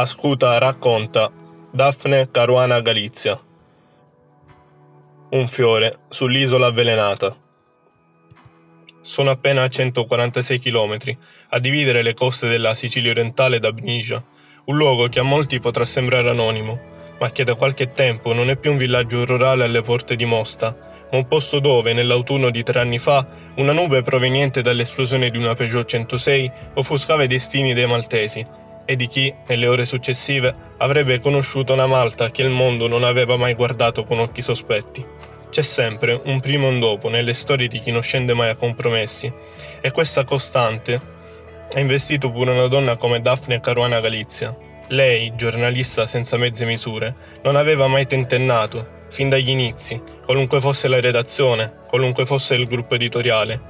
Ascuta racconta Daphne Caruana Galizia. Un fiore sull'isola avvelenata. Sono appena 146 km a dividere le coste della Sicilia orientale da Bnicia, un luogo che a molti potrà sembrare anonimo, ma che da qualche tempo non è più un villaggio rurale alle porte di Mosta, ma un posto dove, nell'autunno di tre anni fa, una nube proveniente dall'esplosione di una Peugeot 106 offuscava i destini dei maltesi e di chi, nelle ore successive, avrebbe conosciuto una Malta che il mondo non aveva mai guardato con occhi sospetti. C'è sempre un prima e un dopo nelle storie di chi non scende mai a compromessi, e questa costante ha investito pure una donna come Daphne Caruana Galizia. Lei, giornalista senza mezze misure, non aveva mai tentennato, fin dagli inizi, qualunque fosse la redazione, qualunque fosse il gruppo editoriale,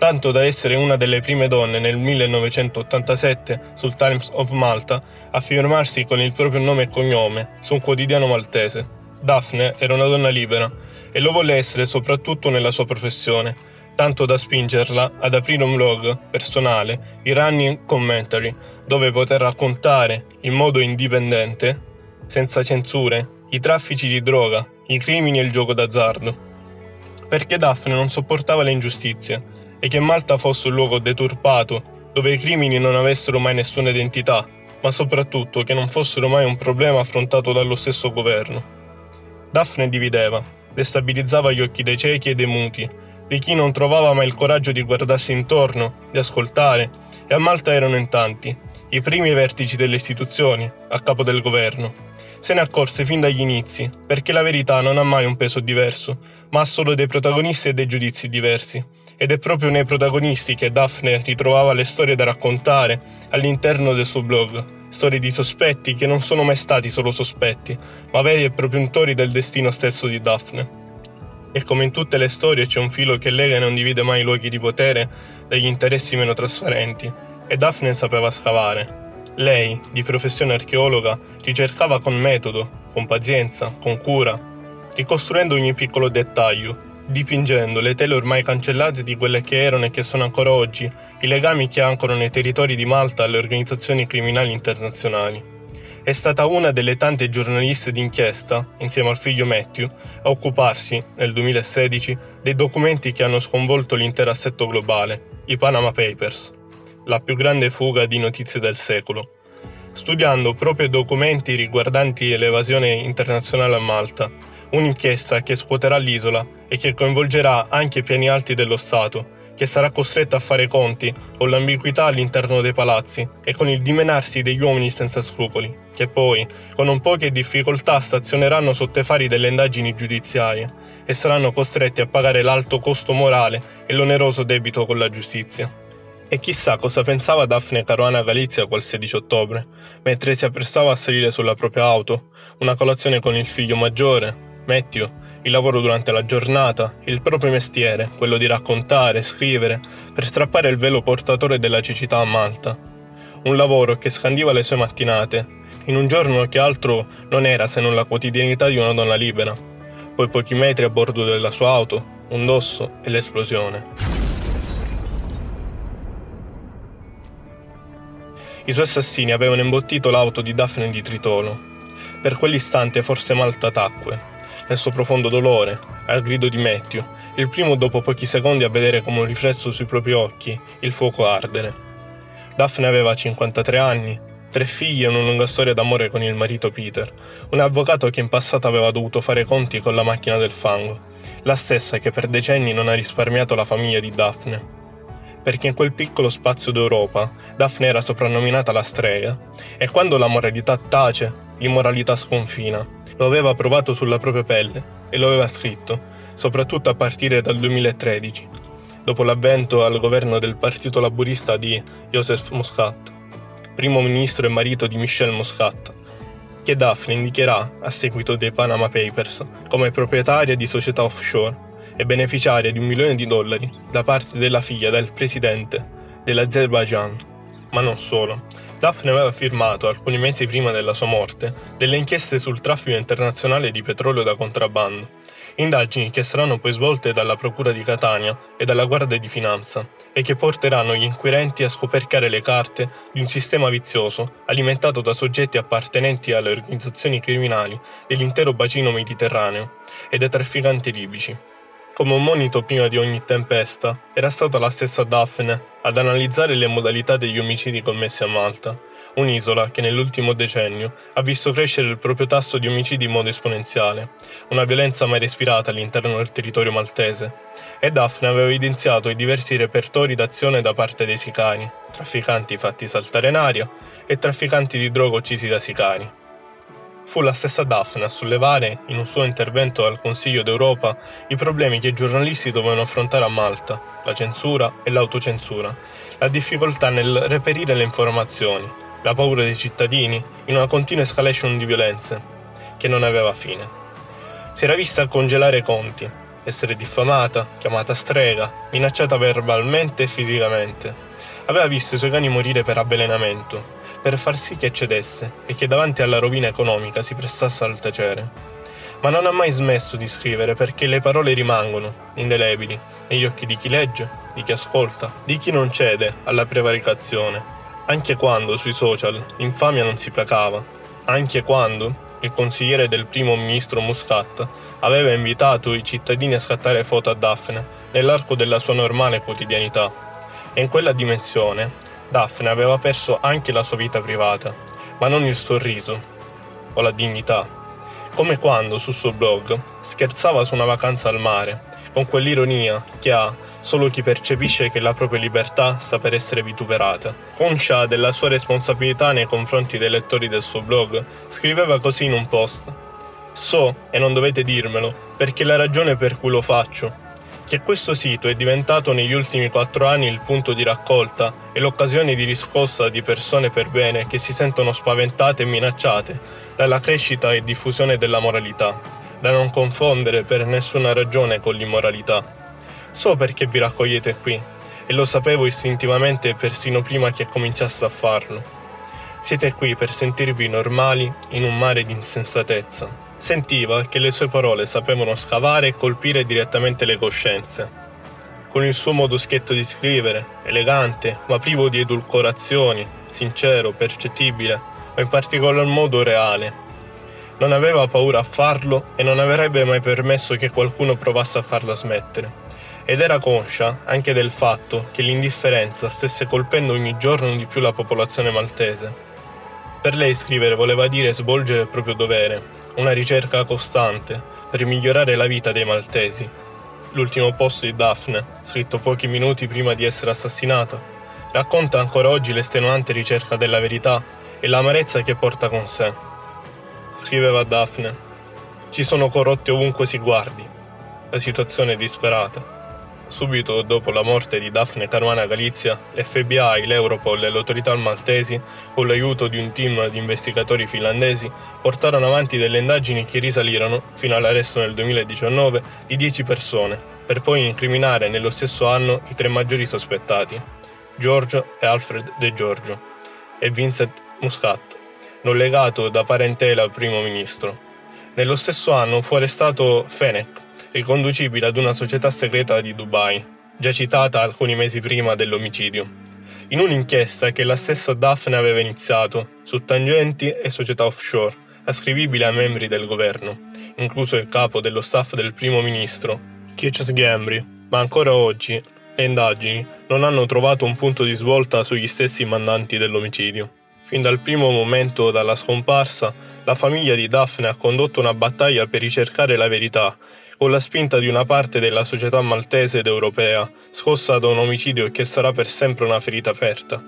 tanto da essere una delle prime donne nel 1987 sul Times of Malta a firmarsi con il proprio nome e cognome su un quotidiano maltese. Daphne era una donna libera e lo volle essere soprattutto nella sua professione, tanto da spingerla ad aprire un blog personale, i Running Commentary, dove poter raccontare in modo indipendente, senza censure, i traffici di droga, i crimini e il gioco d'azzardo. Perché Daphne non sopportava le ingiustizie e che Malta fosse un luogo deturpato, dove i crimini non avessero mai nessuna identità, ma soprattutto che non fossero mai un problema affrontato dallo stesso governo. Daphne divideva, destabilizzava gli occhi dei ciechi e dei muti, di chi non trovava mai il coraggio di guardarsi intorno, di ascoltare, e a Malta erano in tanti, i primi vertici delle istituzioni, a capo del governo. Se ne accorse fin dagli inizi, perché la verità non ha mai un peso diverso, ma ha solo dei protagonisti e dei giudizi diversi, ed è proprio nei protagonisti che Daphne ritrovava le storie da raccontare all'interno del suo blog, storie di sospetti che non sono mai stati solo sospetti, ma veri e propri untori del destino stesso di Daphne. E come in tutte le storie c'è un filo che lega e non divide mai i luoghi di potere dagli interessi meno trasparenti, e Daphne sapeva scavare. Lei, di professione archeologa, ricercava con metodo, con pazienza, con cura, ricostruendo ogni piccolo dettaglio, dipingendo le tele ormai cancellate di quelle che erano e che sono ancora oggi i legami che ancorano i territori di Malta alle organizzazioni criminali internazionali. È stata una delle tante giornaliste d'inchiesta, insieme al figlio Matthew, a occuparsi, nel 2016, dei documenti che hanno sconvolto l'intero assetto globale, i Panama Papers, la più grande fuga di notizie del secolo. Studiando proprio i documenti riguardanti l'evasione internazionale a Malta, un'inchiesta che scuoterà l'isola e che coinvolgerà anche i piani alti dello Stato, che sarà costretto a fare conti con l'ambiguità all'interno dei palazzi e con il dimenarsi degli uomini senza scrupoli, che poi, con non poche difficoltà, stazioneranno sotto i fari delle indagini giudiziarie e saranno costretti a pagare l'alto costo morale e l'oneroso debito con la giustizia. E chissà cosa pensava Daphne Caruana Galizia quel 16 ottobre, mentre si apprestava a salire sulla propria auto, una colazione con il figlio maggiore, Matthew, il lavoro durante la giornata, il proprio mestiere, quello di raccontare, scrivere, per strappare il velo portatore della cecità a Malta. Un lavoro che scandiva le sue mattinate, in un giorno che altro non era se non la quotidianità di una donna libera. Poi pochi metri a bordo della sua auto, un dosso e l'esplosione. I suoi assassini avevano imbottito l'auto di Daphne di Tritolo. Per quell'istante forse Malta tacque, nel suo profondo dolore, al grido di Matthew, il primo dopo pochi secondi a vedere come un riflesso sui propri occhi il fuoco ardere. Daphne aveva 53 anni, tre figli e una lunga storia d'amore con il marito Peter, un avvocato che in passato aveva dovuto fare conti con la macchina del fango, la stessa che per decenni non ha risparmiato la famiglia di Daphne. Perché in quel piccolo spazio d'Europa Daphne era soprannominata la strega, e quando la moralità tace, l'immoralità sconfina, lo aveva provato sulla propria pelle e lo aveva scritto, soprattutto a partire dal 2013, dopo l'avvento al governo del partito laburista di Joseph Muscat, primo ministro e marito di Michel Muscat, che Daphne indicherà a seguito dei Panama Papers come proprietaria di società offshore e beneficiaria di un milione di dollari da parte della figlia del presidente dell'Azerbaijan. Ma non solo Daphne aveva firmato, alcuni mesi prima della sua morte, delle inchieste sul traffico internazionale di petrolio da contrabbando, indagini che saranno poi svolte dalla Procura di Catania e dalla Guardia di Finanza e che porteranno gli inquirenti a scoperchiare le carte di un sistema vizioso alimentato da soggetti appartenenti alle organizzazioni criminali dell'intero bacino mediterraneo e dai trafficanti libici. Come un monito prima di ogni tempesta, era stata la stessa Daphne ad analizzare le modalità degli omicidi commessi a Malta, un'isola che nell'ultimo decennio ha visto crescere il proprio tasso di omicidi in modo esponenziale, una violenza mai respirata all'interno del territorio maltese, e Daphne aveva evidenziato i diversi repertori d'azione da parte dei sicari, trafficanti fatti saltare in aria e trafficanti di droga uccisi da sicari. Fu la stessa Daphne a sollevare, in un suo intervento al Consiglio d'Europa, i problemi che i giornalisti dovevano affrontare a Malta, la censura e l'autocensura, la difficoltà nel reperire le informazioni, la paura dei cittadini, in una continua escalation di violenze, che non aveva fine. Si era vista congelare conti, essere diffamata, chiamata strega, minacciata verbalmente e fisicamente. Aveva visto i suoi cani morire per avvelenamento, per far sì che cedesse e che davanti alla rovina economica si prestasse al tacere. Ma non ha mai smesso di scrivere perché le parole rimangono, indelebili, negli occhi di chi legge, di chi ascolta, di chi non cede alla prevaricazione, anche quando sui social l'infamia non si placava, anche quando il consigliere del primo ministro Muscat aveva invitato i cittadini a scattare foto a Daphne nell'arco della sua normale quotidianità. E in quella dimensione Daphne aveva perso anche la sua vita privata, ma non il sorriso o la dignità, come quando sul suo blog scherzava su una vacanza al mare, con quell'ironia che ha solo chi percepisce che la propria libertà sta per essere vituperata. Conscia della sua responsabilità nei confronti dei lettori del suo blog, scriveva così in un post. So, e non dovete dirmelo, perché la ragione per cui lo faccio che questo sito è diventato negli ultimi quattro anni il punto di raccolta e l'occasione di riscossa di persone per bene che si sentono spaventate e minacciate dalla crescita e diffusione della moralità, da non confondere per nessuna ragione con l'immoralità. So perché vi raccogliete qui, e lo sapevo istintivamente persino prima che cominciaste a farlo. Siete qui per sentirvi normali in un mare di insensatezza. Sentiva che le sue parole sapevano scavare e colpire direttamente le coscienze. Con il suo modo schietto di scrivere, elegante, ma privo di edulcorazioni, sincero, percettibile, ma in particolar modo reale. Non aveva paura a farlo e non avrebbe mai permesso che qualcuno provasse a farla smettere. Ed era conscia anche del fatto che l'indifferenza stesse colpendo ogni giorno di più la popolazione maltese. Per lei scrivere voleva dire svolgere il proprio dovere, una ricerca costante per migliorare la vita dei maltesi. L'ultimo posto di Daphne, scritto pochi minuti prima di essere assassinata, racconta ancora oggi l'estenuante ricerca della verità e l'amarezza che porta con sé. Scriveva Daphne, ci sono corrotti ovunque si guardi. La situazione è disperata. Subito dopo la morte di Daphne Caruana Galizia, l'FBI, l'Europol e le autorità maltesi, con l'aiuto di un team di investigatori finlandesi, portarono avanti delle indagini che risalirono, fino all'arresto nel 2019, di 10 persone, per poi incriminare nello stesso anno i tre maggiori sospettati, Giorgio e Alfred De Giorgio, e Vincent Muscat, non legato da parentela al primo ministro. Nello stesso anno fu arrestato Fenech, riconducibile ad una società segreta di Dubai, già citata alcuni mesi prima dell'omicidio, in un'inchiesta che la stessa Daphne aveva iniziato su tangenti e società offshore, ascrivibili a membri del governo, incluso il capo dello staff del primo ministro, Kirchhoff Gambri, ma ancora oggi le indagini non hanno trovato un punto di svolta sugli stessi mandanti dell'omicidio. Fin dal primo momento dalla scomparsa, la famiglia di Daphne ha condotto una battaglia per ricercare la verità con la spinta di una parte della società maltese ed europea, scossa da un omicidio che sarà per sempre una ferita aperta.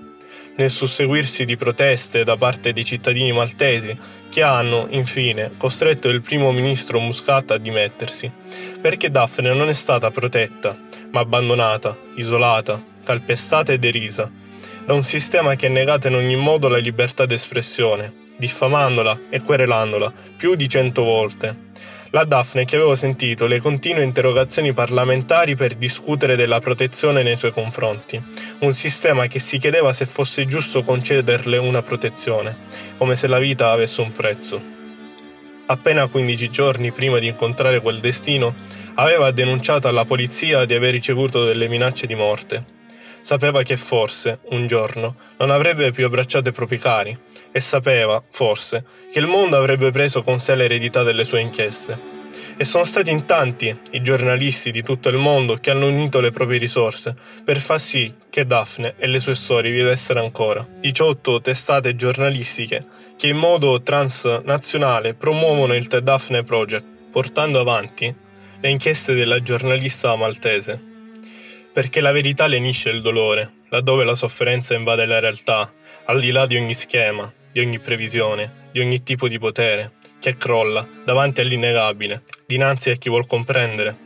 Nel susseguirsi di proteste da parte dei cittadini maltesi che hanno, infine, costretto il primo ministro Muscat a dimettersi, perché Daphne non è stata protetta, ma abbandonata, isolata, calpestata e derisa, da un sistema che ha negato in ogni modo la libertà d'espressione, diffamandola e querelandola più di cento volte, La Daphne che avevo sentito le continue interrogazioni parlamentari per discutere della protezione nei suoi confronti, un sistema che si chiedeva se fosse giusto concederle una protezione, come se la vita avesse un prezzo. Appena 15 giorni prima di incontrare quel destino, aveva denunciato alla polizia di aver ricevuto delle minacce di morte. Sapeva che forse, un giorno, non avrebbe più abbracciato i propri cari e sapeva, forse, che il mondo avrebbe preso con sé l'eredità delle sue inchieste. E sono stati in tanti i giornalisti di tutto il mondo che hanno unito le proprie risorse per far sì che Daphne e le sue storie vivessero ancora. 18 testate giornalistiche che in modo transnazionale promuovono il The Daphne Project, portando avanti le inchieste della giornalista maltese. Perché la verità lenisce il dolore, laddove la sofferenza invade la realtà, al di là di ogni schema, di ogni previsione, di ogni tipo di potere, che crolla davanti all'innegabile, dinanzi a chi vuol comprendere,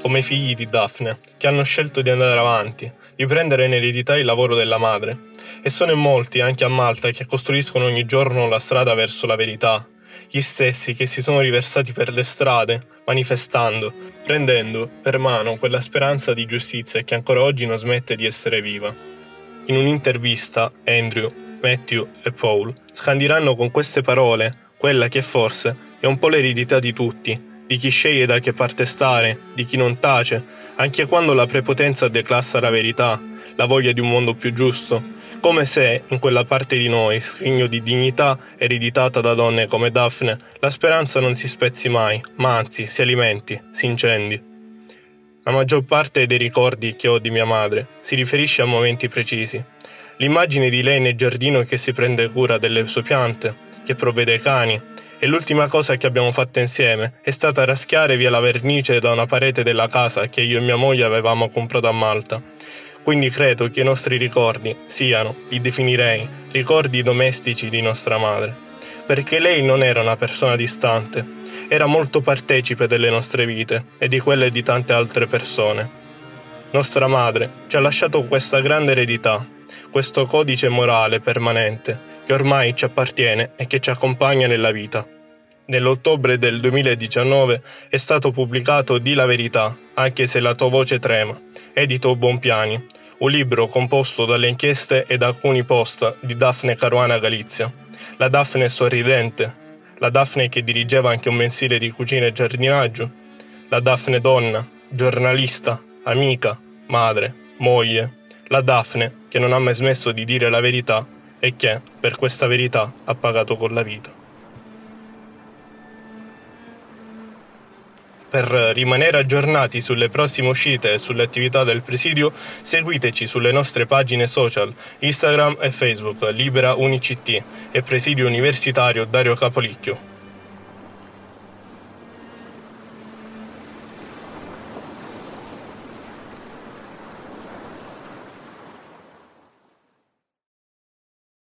come i figli di Daphne, che hanno scelto di andare avanti, di prendere in eredità il lavoro della madre. E sono in molti, anche a Malta, che costruiscono ogni giorno la strada verso la verità, gli stessi che si sono riversati per le strade, manifestando, prendendo per mano quella speranza di giustizia che ancora oggi non smette di essere viva. In un'intervista, Andrew, Matthew e Paul scandiranno con queste parole quella che forse è un po' l'eredità di tutti, di chi sceglie da che parte stare, di chi non tace, anche quando la prepotenza declassa la verità, la voglia di un mondo più giusto, come se in quella parte di noi, scrigno di dignità ereditata da donne come Daphne, la speranza non si spezzi mai, ma anzi si alimenti, si incendi. La maggior parte dei ricordi che ho di mia madre si riferisce a momenti precisi. L'immagine di lei nel giardino che si prende cura delle sue piante, che provvede ai cani, e l'ultima cosa che abbiamo fatto insieme è stata raschiare via la vernice da una parete della casa che io e mia moglie avevamo comprato a Malta quindi credo che i nostri ricordi siano, li definirei, ricordi domestici di nostra madre, perché lei non era una persona distante, era molto partecipe delle nostre vite e di quelle di tante altre persone. Nostra madre ci ha lasciato questa grande eredità, questo codice morale permanente che ormai ci appartiene e che ci accompagna nella vita. Nell'ottobre del 2019 è stato pubblicato Di la verità, anche se la tua voce trema, edito Bonpiani, un libro composto dalle inchieste ed alcuni post di Daphne Caruana Galizia. La Daphne sorridente, la Daphne che dirigeva anche un mensile di cucina e giardinaggio, la Daphne donna, giornalista, amica, madre, moglie, la Daphne che non ha mai smesso di dire la verità e che, per questa verità, ha pagato con la vita. Per rimanere aggiornati sulle prossime uscite e sulle attività del presidio, seguiteci sulle nostre pagine social, Instagram e Facebook, Libera Unicit e Presidio Universitario Dario Capolicchio.